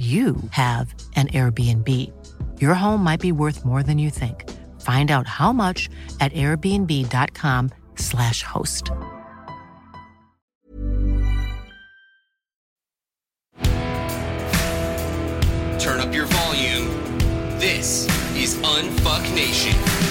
you have an Airbnb. Your home might be worth more than you think. Find out how much at airbnb.com/slash host. Turn up your volume. This is Unfuck Nation.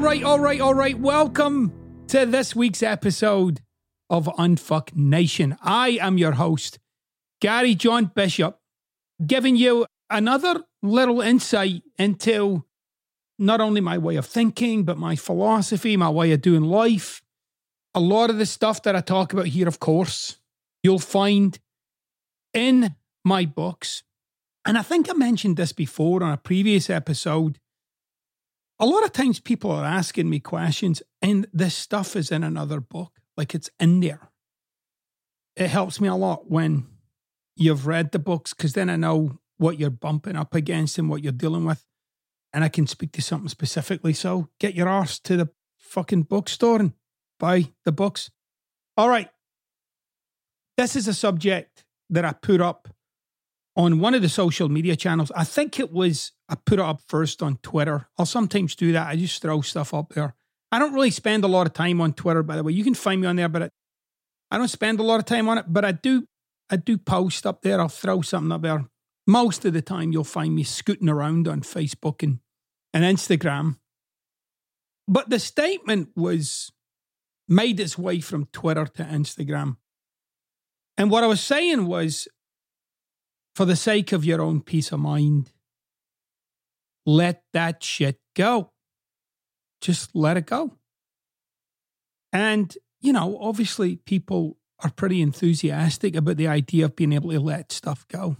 Right, all right, all right. Welcome to this week's episode of Unfuck Nation. I am your host, Gary John Bishop, giving you another little insight into not only my way of thinking, but my philosophy, my way of doing life. A lot of the stuff that I talk about here, of course, you'll find in my books. And I think I mentioned this before on a previous episode a lot of times people are asking me questions and this stuff is in another book like it's in there. It helps me a lot when you've read the books because then i know what you're bumping up against and what you're dealing with and i can speak to something specifically. So get your arse to the fucking bookstore and buy the books. All right. This is a subject that i put up on one of the social media channels. I think it was, I put it up first on Twitter. I'll sometimes do that. I just throw stuff up there. I don't really spend a lot of time on Twitter, by the way. You can find me on there, but I, don't spend a lot of time on it. But I do, I do post up there. I'll throw something up there. Most of the time, you'll find me scooting around on Facebook and, and Instagram. But the statement was made its way from Twitter to Instagram. And what I was saying was, for the sake of your own peace of mind, let that shit go. Just let it go. And, you know, obviously people are pretty enthusiastic about the idea of being able to let stuff go.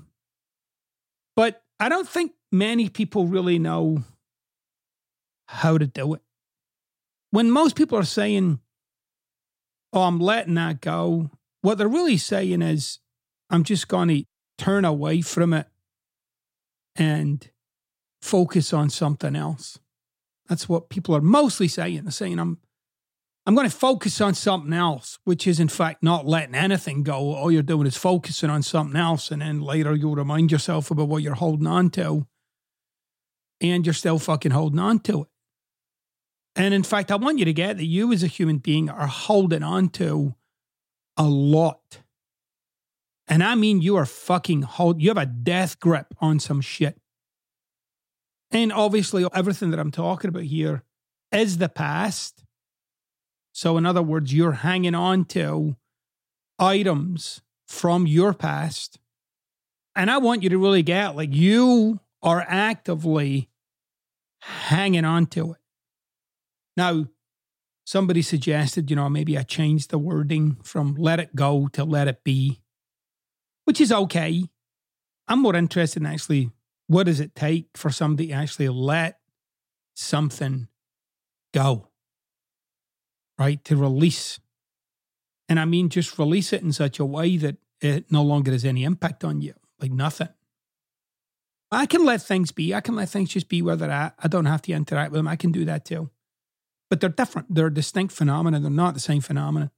But I don't think many people really know how to do it. When most people are saying, oh, I'm letting that go, what they're really saying is, I'm just going to turn away from it and focus on something else. That's what people are mostly saying. They're saying, I'm I'm going to focus on something else, which is in fact not letting anything go. All you're doing is focusing on something else. And then later you'll remind yourself about what you're holding on to. And you're still fucking holding on to it. And in fact, I want you to get that you as a human being are holding on to a lot. And I mean, you are fucking hold, you have a death grip on some shit. And obviously, everything that I'm talking about here is the past. So, in other words, you're hanging on to items from your past. And I want you to really get like you are actively hanging on to it. Now, somebody suggested, you know, maybe I change the wording from let it go to let it be, which is okay. I'm more interested in actually what does it take for somebody to actually let something go, right? To release. And I mean, just release it in such a way that it no longer has any impact on you, like nothing. I can let things be. I can let things just be where they're at. I don't have to interact with them. I can do that too. But they're different. They're distinct phenomena. They're not the same phenomena.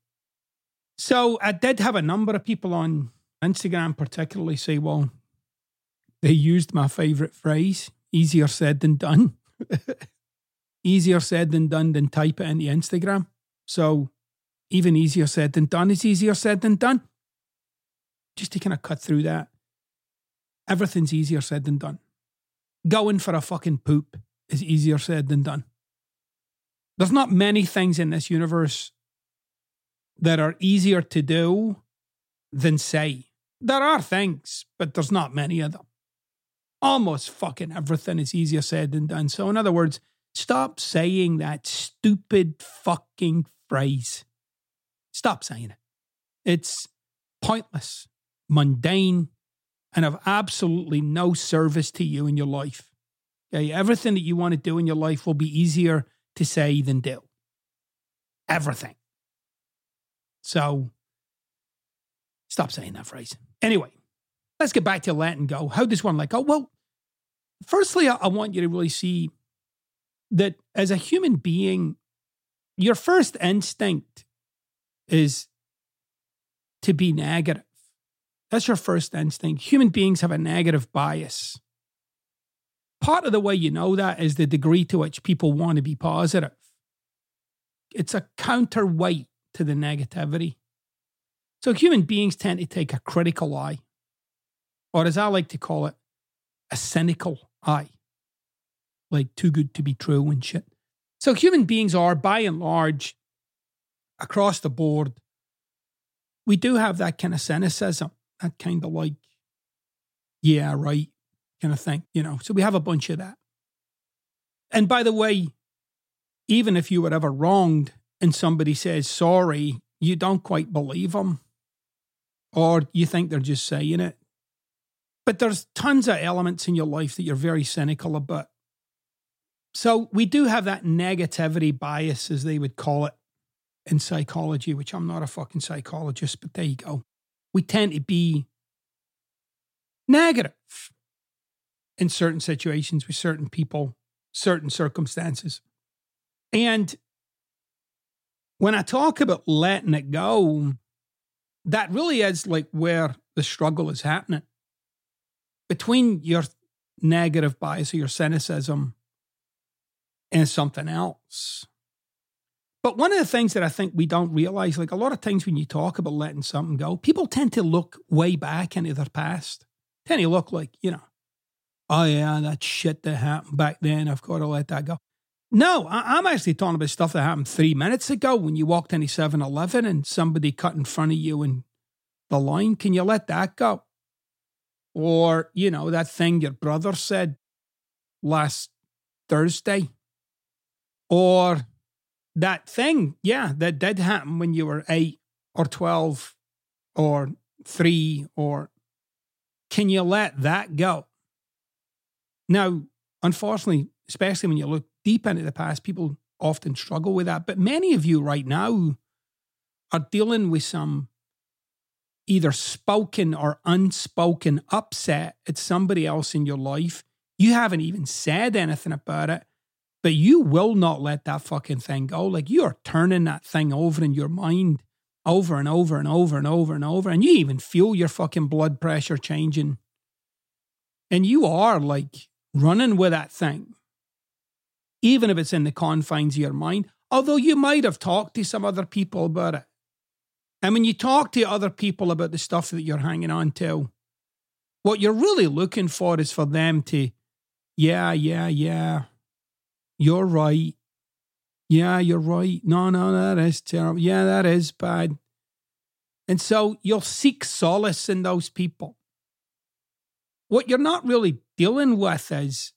So I did have a number of people on Instagram, particularly, say, well, they used my favorite phrase easier said than done. easier said than done than type it into Instagram. So even easier said than done is easier said than done. Just to kind of cut through that. Everything's easier said than done. Going for a fucking poop is easier said than done. There's not many things in this universe that are easier to do than say. There are things, but there's not many of them. Almost fucking everything is easier said than done. So, in other words, stop saying that stupid fucking phrase. Stop saying it. It's pointless, mundane, and of absolutely no service to you in your life. Okay, everything that you want to do in your life will be easier to say than do. Everything. So stop saying that phrase. Anyway, let's get back to letting go. How does one let go? Well, firstly, I want you to really see that as a human being, your first instinct is to be negative. That's your first instinct. Human beings have a negative bias. Part of the way you know that is the degree to which people want to be positive. It's a counterweight to the negativity. So human beings tend to take a critical eye, or as I like to call it, a cynical eye. Like too good to be true and shit. So human beings are, by and large, across the board, we do have that kind of cynicism, that kind of like, yeah, right, kind of thing, you know. So we have a bunch of that. And by the way, even if you were ever wronged and somebody says sorry, you don't quite believe them or you think they're just saying it. But there's tons of elements in your life that you're very cynical about. So we do have that negativity bias, as they would call it in psychology, which I'm not a fucking psychologist, but there you go. We tend to be negative in certain situations with certain people, certain circumstances. And when I talk about letting it go, that really is like where the struggle is happening between your negative bias or your cynicism and something else. But one of the things that I think we don't realize, like a lot of times when you talk about letting something go, people tend to look way back into their past. Tend to look like, you know, oh yeah, that shit that happened back then, I've got to let that go. No, I- am actually talking about stuff that happened three minutes ago when you walked into 7 Eleven and somebody cut in front of you in the line. Can you let that go? Or, you know, that thing your brother said last Thursday. Or that thing, yeah, that did happen when you were eight or 12 or three or can you let that go? Now, unfortunately, especially when you look deep into the past, people often struggle with that. But many of you right now are dealing with some either spoken or unspoken upset at somebody else in your life. You haven't even said anything about it but you will not let that fucking thing go. Like you are turning that thing over in your mind over and over and over and over and over. And you even feel your fucking blood pressure changing. And you are like running with that thing, even if it's in the confines of your mind. Although you might have talked to some other people about it. And when you talk to other people about the stuff that you're hanging on to, what you're really looking for is for them to, yeah, yeah, yeah, you're right. Yeah, you're right. No, no, that is terrible. Yeah, that is bad. And so you'll seek solace in those people. What you're not really dealing with is,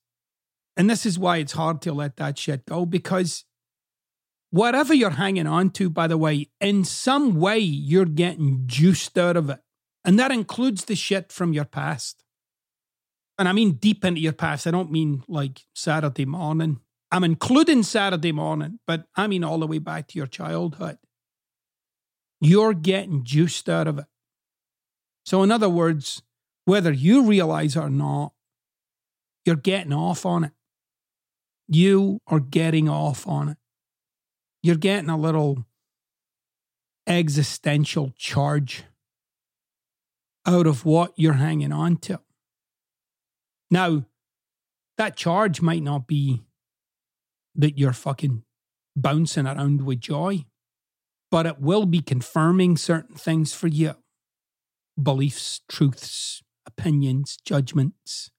and this is why it's hard to let that shit go, because whatever you're hanging on to, by the way, in some way you're getting juiced out of it. And that includes the shit from your past. And I mean deep into your past. I don't mean like Saturday morning I'm including Saturday morning, but I mean all the way back to your childhood. You're getting juiced out of it. So, in other words, whether you realize or not, you're getting off on it. You are getting off on it. You're getting a little existential charge out of what you're hanging on to. Now, that charge might not be that you're fucking bouncing around with joy, but it will be confirming certain things for you beliefs, truths, opinions, judgments.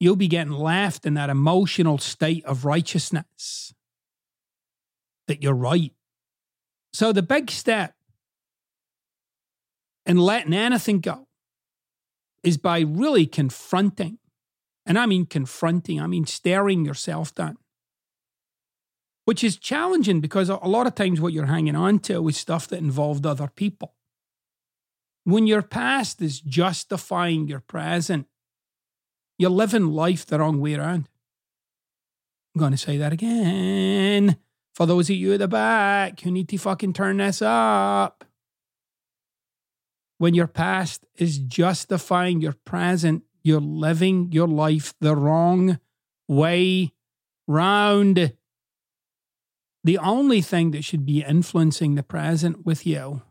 You'll be getting left in that emotional state of righteousness that you're right, So the big step in letting anything go is by really confronting. And I mean confronting, I mean staring yourself down. Which is challenging because a lot of times what you're hanging on to is stuff that involved other people. When your past is justifying your present, you're living life the wrong way around. I'm going to say that again for those of you at the back who need to fucking turn this up. When your past is justifying your present, you're living your life the wrong way round. The only thing that should be influencing the present with you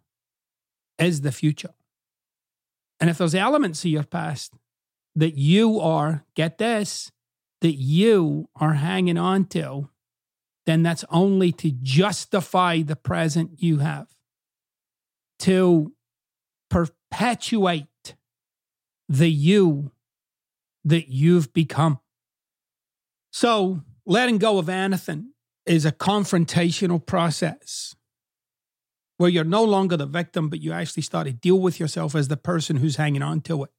is the future. And if there's elements of your past that you are, get this, that you are hanging on to, then that's only to justify the present you have, to perpetuate the you that you've become. So, letting go of anything is a confrontational process where you're no longer the victim, but you actually start to deal with yourself as the person who's hanging on to it.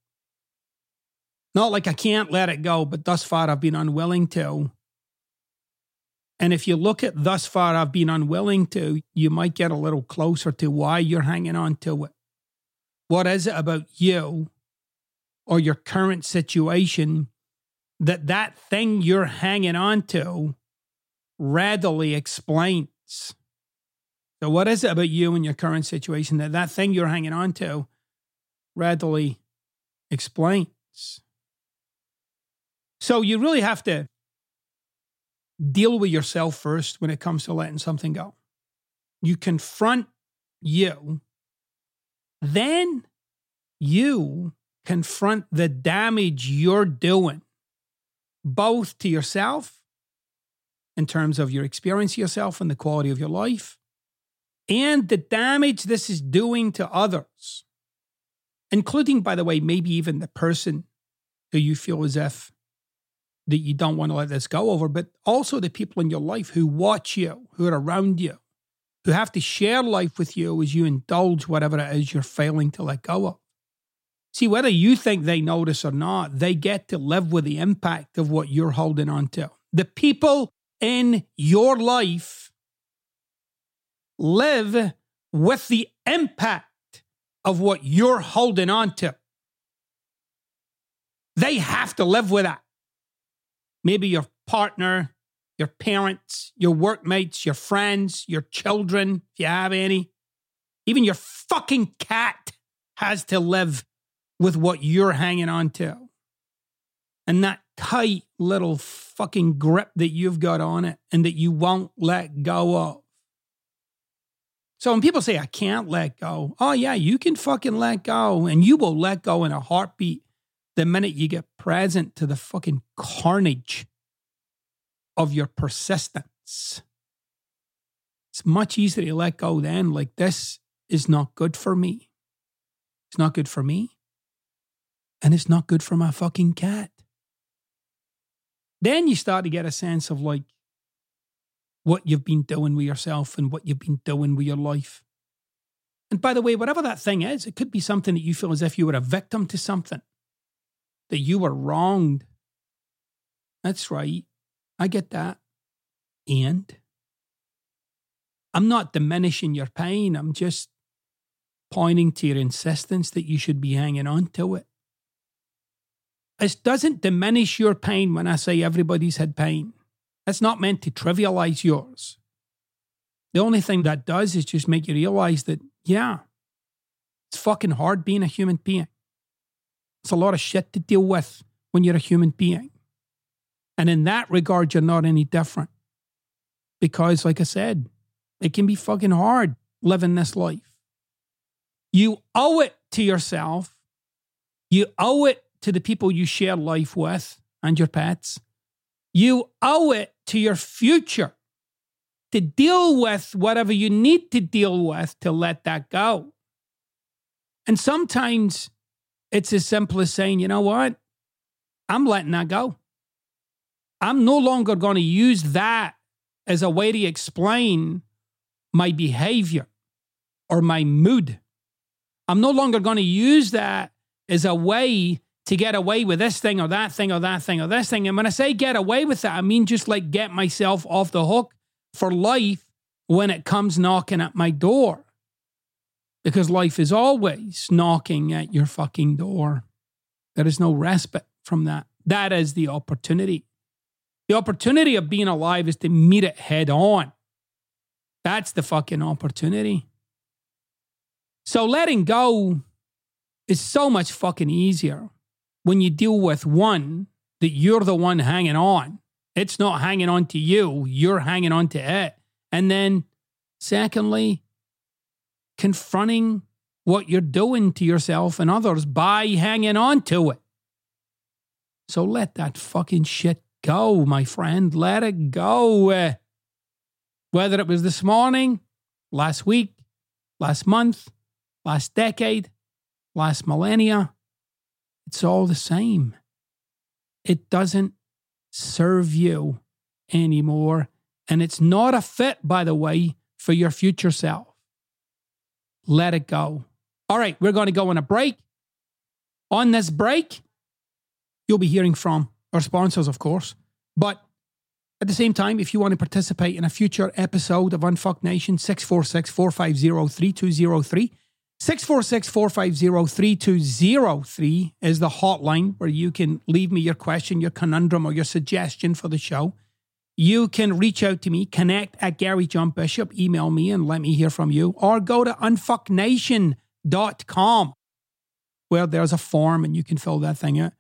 Not like I can't let it go, but thus far I've been unwilling to. And if you look at thus far I've been unwilling to, you might get a little closer to why you're hanging on to it. What is it about you or your current situation that that thing you're hanging on to readily explains? So, what is it about you and your current situation that that thing you're hanging on to readily explains? So, you really have to deal with yourself first when it comes to letting something go. You confront you, then you confront the damage you're doing, both to yourself in terms of your experience yourself and the quality of your life, and the damage this is doing to others, including, by the way, maybe even the person who you feel as if that you don't want to let this go over, but also the people in your life who watch you, who are around you, who have to share life with you as you indulge whatever it is you're failing to let go of. See, whether you think they notice or not, they get to live with the impact of what you're holding on to. The people in your life live with the impact of what you're holding on to. They have to live with that. Maybe your partner, your parents, your workmates, your friends, your children, if you have any. Even your fucking cat has to live with what you're hanging on to. And that tight little fucking grip that you've got on it and that you won't let go of. So when people say, I can't let go, oh, yeah, you can fucking let go and you will let go in a heartbeat the minute you get present to the fucking carnage of your persistence. It's much easier to let go then, like, this is not good for me. It's not good for me. And it's not good for my fucking cat. Then you start to get a sense of like, what you've been doing with yourself and what you've been doing with your life. And by the way, whatever that thing is, it could be something that you feel as if you were a victim to something, that you were wronged. That's right. I get that. And I'm not diminishing your pain. I'm just pointing to your insistence that you should be hanging on to it. It doesn't diminish your pain when I say everybody's had pain. It's not meant to trivialize yours. The only thing that does is just make you realize that, yeah, it's fucking hard being a human being. It's a lot of shit to deal with when you're a human being. And in that regard, you're not any different. Because, like I said, it can be fucking hard living this life. You owe it to yourself. You owe it to the people you share life with and your pets. You owe it to your future to deal with whatever you need to deal with to let that go. And sometimes it's as simple as saying, you know what? I'm letting that go. I'm no longer going to use that as a way to explain my behavior or my mood. I'm no longer going to use that as a way to get away with this thing or that thing or that thing or this thing. And when I say get away with that, I mean just like get myself off the hook for life when it comes knocking at my door. Because life is always knocking at your fucking door. There is no respite from that. That is the opportunity. The opportunity of being alive is to meet it head on. That's the fucking opportunity. So letting go is so much fucking easier when you deal with one that you're the one hanging on. It's not hanging on to you, you're hanging on to it. And then, secondly, confronting what you're doing to yourself and others by hanging on to it. So let that fucking shit go, my friend. Let it go. Uh, whether it was this morning, last week, last month, last decade, last millennia, it's all the same. It doesn't serve you anymore. And it's not a fit, by the way, for your future self. Let it go. All right, we're going to go on a break. On this break, you'll be hearing from our sponsors, of course. But at the same time, if you want to participate in a future episode of Unfuck Nation, 646 450 3203. 646 450 3203 is the hotline where you can leave me your question, your conundrum, or your suggestion for the show. You can reach out to me, connect at Gary John Bishop, email me and let me hear from you, or go to unfucknation.com where there's a form and you can fill that thing out.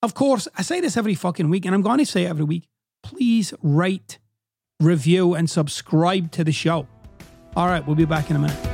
Of course, I say this every fucking week, and I'm going to say it every week. Please rate, review, and subscribe to the show. All right, we'll be back in a minute.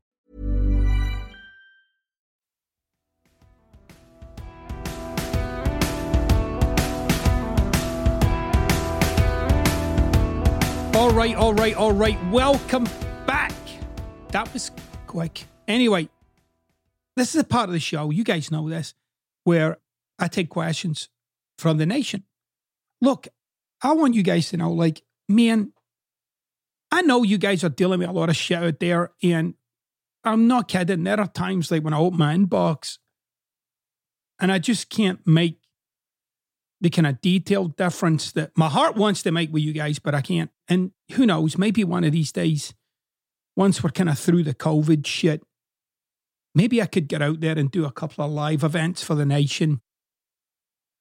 All right, all right, all right. Welcome back. That was quick. Anyway, this is a part of the show. You guys know this, where I take questions from the nation. Look, I want you guys to know, like, man, I know you guys are dealing with a lot of shit out there, and I'm not kidding. There are times like when I open my inbox and I just can't make the kind of detailed difference that my heart wants to make with you guys, but I can't. And who knows, maybe one of these days, once we're kind of through the COVID shit, maybe I could get out there and do a couple of live events for the nation.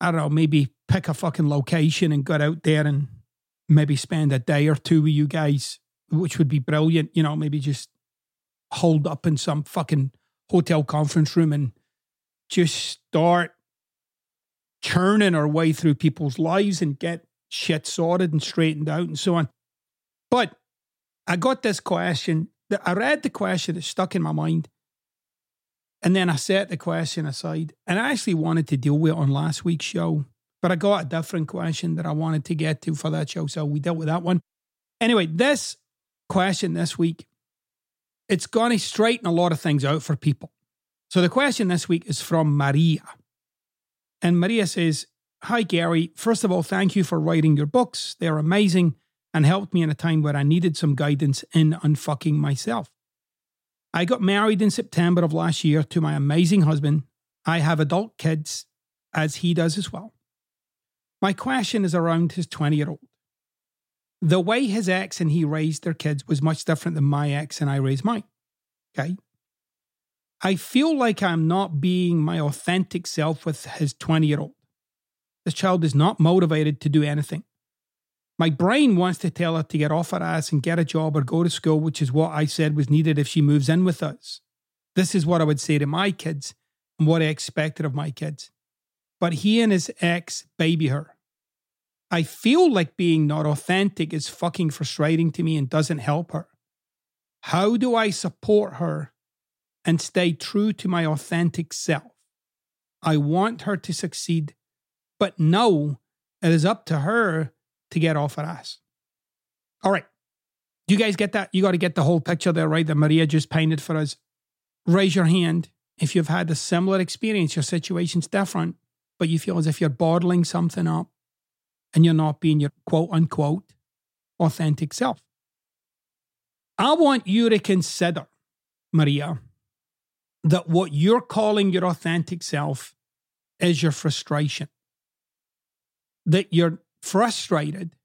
I don't know, maybe pick a fucking location and get out there and maybe spend a day or two with you guys, which would be brilliant. You know, maybe just hold up in some fucking hotel conference room and just start churning our way through people's lives and get shit sorted and straightened out and so on. But I got this question. I read the question, it stuck in my mind. And then I set the question aside. And I actually wanted to deal with it on last week's show, but I got a different question that I wanted to get to for that show. So we dealt with that one. Anyway, this question this week, it's going to straighten a lot of things out for people. So the question this week is from Maria. And Maria says, Hi, Gary. First of all, thank you for writing your books. They're amazing and helped me in a time where I needed some guidance in unfucking myself. I got married in September of last year to my amazing husband. I have adult kids, as he does as well. My question is around his 20 year old. The way his ex and he raised their kids was much different than my ex and I raised mine. Okay. I feel like I'm not being my authentic self with his 20 year old. This child is not motivated to do anything. My brain wants to tell her to get off her ass and get a job or go to school, which is what I said was needed if she moves in with us. This is what I would say to my kids, and what I expected of my kids. But he and his ex baby her. I feel like being not authentic is fucking frustrating to me and doesn't help her. How do I support her and stay true to my authentic self? I want her to succeed, but no, it is up to her to get off her ass. All right. You guys get that? You got to get the whole picture there, right? That Maria just painted for us. Raise your hand if you've had a similar experience. Your situation's different, but you feel as if you're bottling something up and you're not being your quote unquote authentic self. I want you to consider, Maria, that what you're calling your authentic self is your frustration. That you're frustrated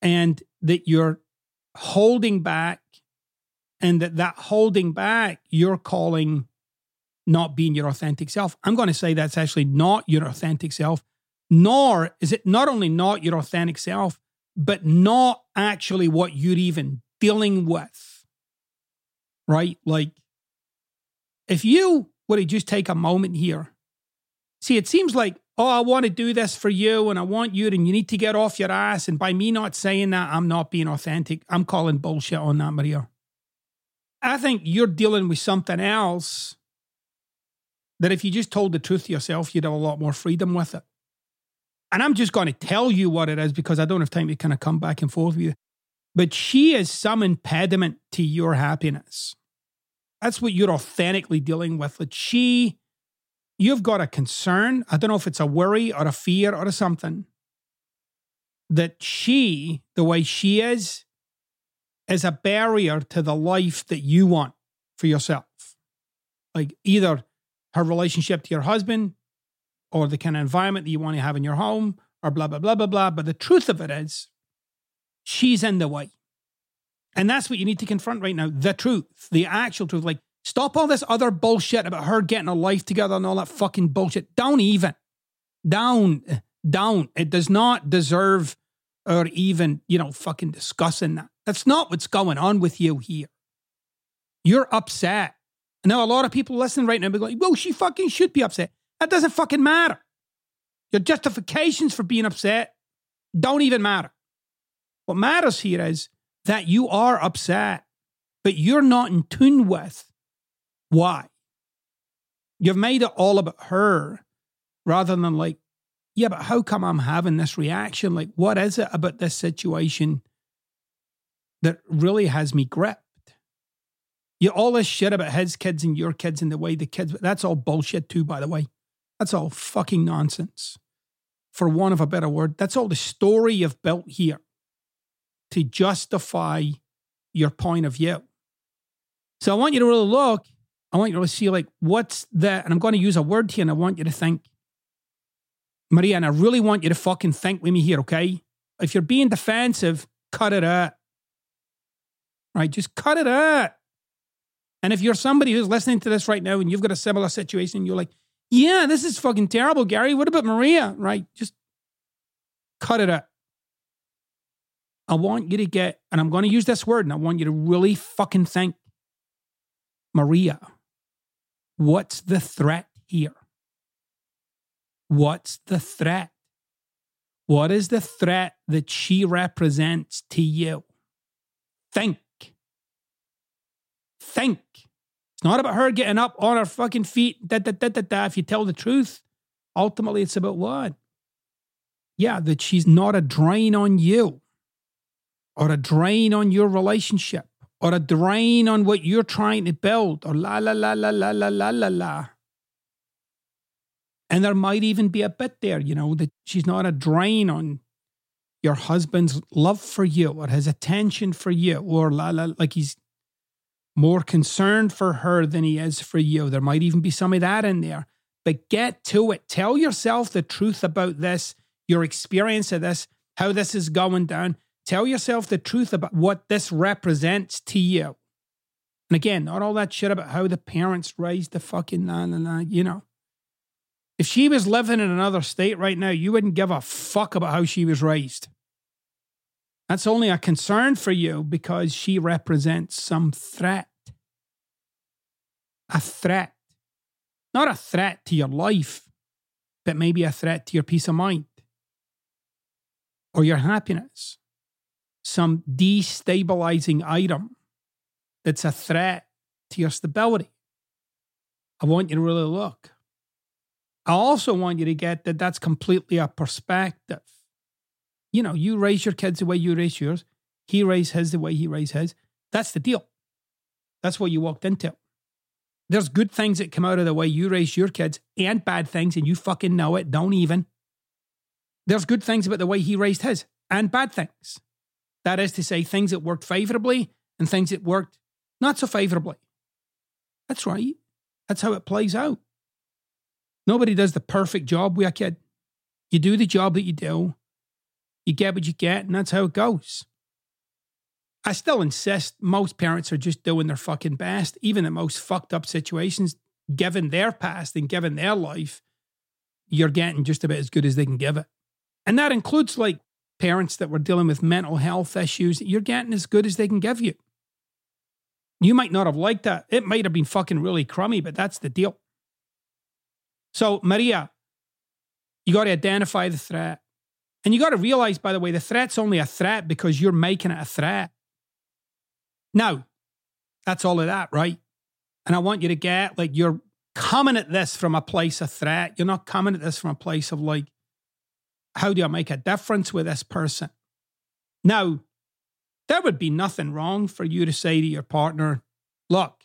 and that you're holding back and that that holding back you're calling not being your authentic self i'm going to say that's actually not your authentic self nor is it not only not your authentic self, but not actually what you're even dealing with. Right? Like, if you were to just take a moment here, see, it seems like, oh, I want to do this for you and I want you and you need to get off your ass. And by me not saying that, I'm not being authentic. I'm calling bullshit on that, Maria. I think you're dealing with something else that if you just told the truth to yourself, you'd have a lot more freedom with it. And I'm just going to tell you what it is because I don't have time to kind of come back and forth with you. But she is some impediment to your happiness. That's what you're authentically dealing with. That she, you've got a concern. I don't know if it's a worry or a fear or something. That she, the way she is, is a barrier to the life that you want for yourself. Like either her relationship to your husband, or the kind of environment that you want to have in your home or blah, blah, blah, blah, blah. But the truth of it is, she's in the way. And that's what you need to confront right now the truth, the actual truth. Like, stop all this other bullshit about her getting a life together and all that fucking bullshit. Down even. Down, down. It does not deserve or even, you know, fucking discussing that. That's not what's going on with you here. You're upset. Now, a lot of people listening right now be like, well, she fucking should be upset. That doesn't fucking matter. Your justifications for being upset don't even matter. What matters here is that you are upset, but you're not in tune with why. You've made it all about her rather than like, yeah, but how come I'm having this reaction? Like, what is it about this situation that really has me gripped? You all this shit about his kids and your kids and the way the kids, that's all bullshit too, by the way. That's all fucking nonsense. For want of a better word, that's all the story you've built here to justify your point of view. So I want you to really look. I want you to really see, like, what's the, and I'm going to use a word here and I want you to think, Maria, and I really want you to fucking think with me here, okay? If you're being defensive, cut it out. Right? Just cut it out. And if you're somebody who's listening to this right now and you've got a similar situation, you're like, yeah, this is fucking terrible, Gary. What about Maria? Right? Just cut it out. I want you to get, and I'm going to use this word, and I want you to really fucking think Maria, what's the threat here? What's the threat? What is the threat that she represents to you? Think. Think. It's not about her getting up on her fucking feet. Da, da, da, da, da. If you tell the truth, ultimately it's about what? Yeah, that she's not a drain on you or a drain on your relationship or a drain on what you're trying to build or la la la la la la la la la. And there might even be a bit there, you know, that she's not a drain on your husband's love for you or his attention for you or la la like he's more concerned for her than he is for you. There might even be some of that in there. But get to it. Tell yourself the truth about this, your experience of this, how this is going down. Tell yourself the truth about what this represents to you. And again, not all that shit about how the parents raised the fucking, nah, nah, nah, you know. If she was living in another state right now, you wouldn't give a fuck about how she was raised. That's only a concern for you because she represents some threat. A threat not a threat to your life, but maybe a threat to your peace of mind or your happiness. Some destabilizing item that's a threat to your stability. I want you to really look. I also want you to get that that's completely a perspective. You know, you raise your kids the way you raise yours, he raised his the way he raised his. That's the deal. That's what you walked into. There's good things that come out of the way you raise your kids and bad things, and you fucking know it. Don't even. There's good things about the way he raised his and bad things. That is to say, things that worked favorably and things that worked not so favorably. That's right. That's how it plays out. Nobody does the perfect job with kid. You do the job that you do, you get what you get, and that's how it goes. I still insist most parents are just doing their fucking best, even in most fucked up situations, given their past and given their life, you're getting just about as good as they can give it. And that includes like parents that were dealing with mental health issues, you're getting as good as they can give you. You might not have liked that. It might have been fucking really crummy, but that's the deal. So, Maria, you got to identify the threat. And you got to realize, by the way, the threat's only a threat because you're making it a threat. Now, that's all of that, right? And I want you to get like you're coming at this from a place of threat. You're not coming at this from a place of like, how do I make a difference with this person? Now, there would be nothing wrong for you to say to your partner, look,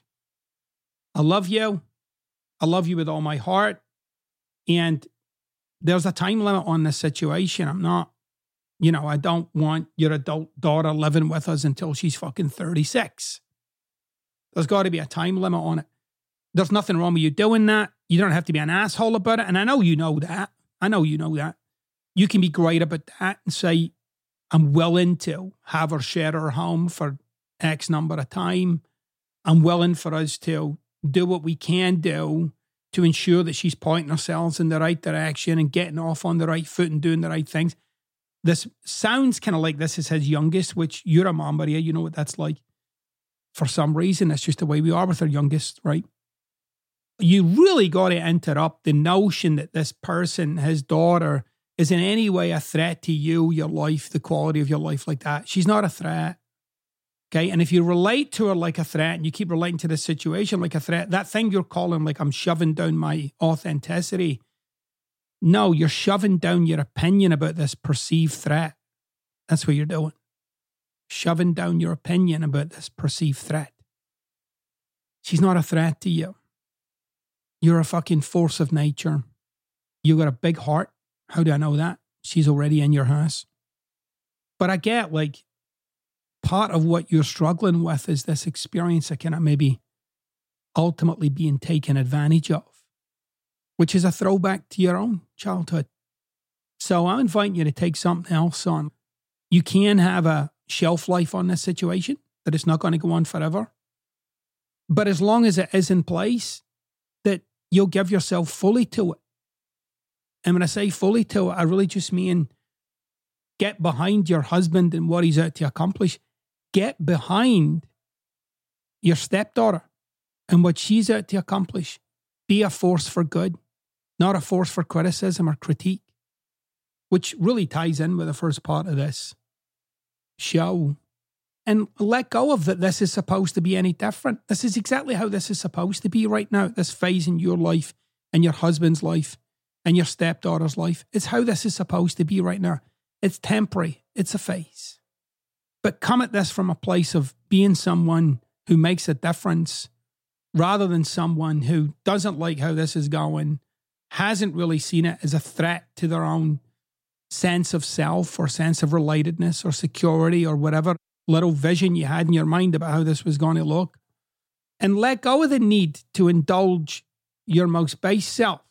I love you. I love you with all my heart. And there's a time limit on this situation. I'm not, you know, I don't want your adult daughter living with us until she's fucking 36. There's got to be a time limit on it. There's nothing wrong with you doing that. You don't have to be an asshole about it. And I know you know that. I know you know that. You can be great about that and say, I'm willing to have her share her home for X number of time. I'm willing for us to do what we can do to ensure that she's pointing ourselves in the right direction and getting off on the right foot and doing the right things. This sounds kind of like this is his youngest, which you're a mom, Maria. You know what that's like. For some reason, that's just the way we are with our youngest, right? You really got to interrupt the notion that this person, his daughter, is in any way a threat to you, your life, the quality of your life like that. She's not a threat. Okay. And if you relate to her like a threat and you keep relating to the situation like a threat, that thing you're calling like I'm shoving down my authenticity. No, you're shoving down your opinion about this perceived threat. That's what you're doing. Shoving down your opinion about this perceived threat. She's not a threat to you. You're a fucking force of nature. You got a big heart. How do I know that? She's already in your house. But I get like part of what you're struggling with is this experience of kind of maybe ultimately being taken advantage of, which is a throwback to your own childhood. So I'm inviting you to take something else on. You can have a shelf life on this situation, that it's not going to go on forever. But as long as it is in place, that you'll give yourself fully to it. And when I say fully to I really just mean get behind your husband and what he's out to accomplish. Get behind your stepdaughter and what she's out to accomplish. Be a force for good, not a force for criticism or critique, which really ties in with the first part of this show. And let go of that this is supposed to be any different. This is exactly how this is supposed to be right now, this phase in your life and your husband's life and your stepdaughter's life. It's how this is supposed to be right now. It's temporary, it's a phase. But come at this from a place of being someone who makes a difference rather than someone who doesn't like how this is going, hasn't really seen it as a threat to their own sense of self or sense of relatedness or security or whatever little vision you had in your mind about how this was going to look. And let go of the need to indulge your most base self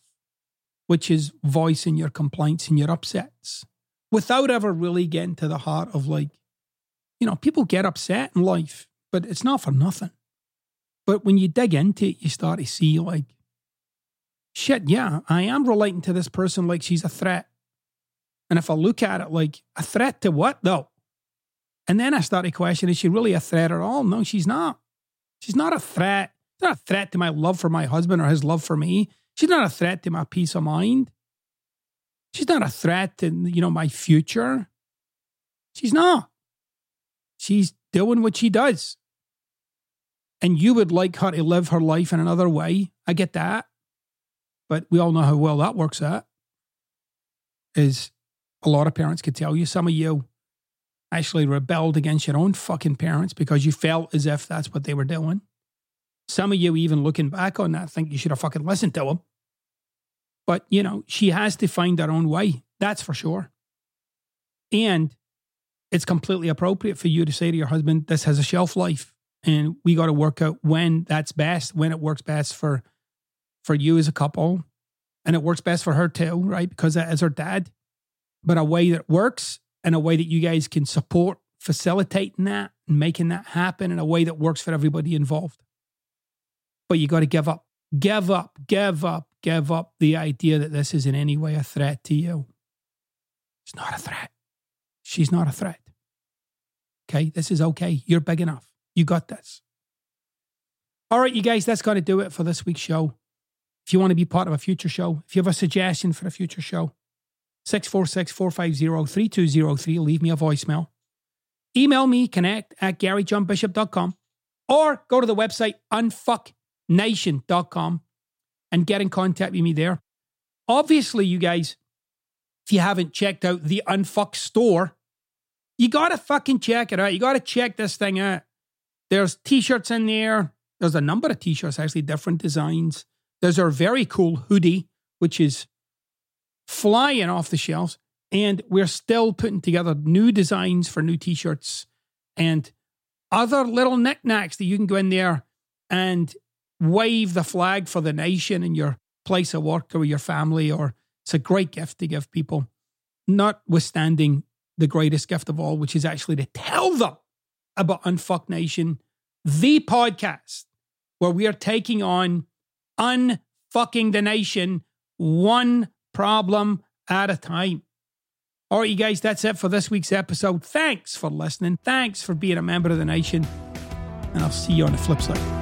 which is voicing your complaints and your upsets without ever really getting to the heart of like, you know, people get upset in life, but it's not for nothing. But when you dig into it, you start to see like, shit, yeah, I am relating to this person like she's a threat. And if I look at it like a threat to what though? And then I start to question, is she really a threat at all? No, she's not. She's not a threat. Not a threat to my love for my husband or his love for me. She's not a threat to my peace of mind. She's not a threat to, you know, my future. She's not. She's doing what she does. And you would like her to live her life in another way. I get that. But we all know how well that works out. Is a lot of parents could tell you, some of you actually rebelled against your own fucking parents because you felt as if that's what they were doing. Some of you, even looking back on that, think you should have fucking listened to them. But, you know, she has to find her own way. That's for sure. And it's completely appropriate for you to say to your husband, this has a shelf life. And we got to work out when that's best, when it works best for for you as a couple. And it works best for her too, right? Because as her dad. But a way that works and a way that you guys can support facilitating that and making that happen in a way that works for everybody involved. But you got to give up, give up, give up, give up the idea that this is in any way a threat to you. It's not a threat. She's not a threat. Okay, this is okay. You're big enough. You got this. All right, you guys, that's going to do it for this week's show. If you want to be part of a future show, if you have a suggestion for a future show, 646 450 3203. Leave me a voicemail. Email me, connect at garyjohnbishop.com or go to the website unfucknation.com and get in contact with me there. Obviously, you guys, if you haven't checked out the Unfuck store, you gotta fucking check it out. You gotta check this thing out. There's t-shirts in there. There's a number of t-shirts, actually, different designs. There's our very cool hoodie, which is flying off the shelves. And we're still putting together new designs for new t shirts and other little knickknacks that you can go in there and wave the flag for the nation in your place of work or your family. Or it's a great gift to give people, notwithstanding the greatest gift of all, which is actually to tell them about Unfuck Nation, the podcast where we are taking on unfucking the nation one problem at a time. All right, you guys, that's it for this week's episode. Thanks for listening. Thanks for being a member of the nation. And I'll see you on the flip side.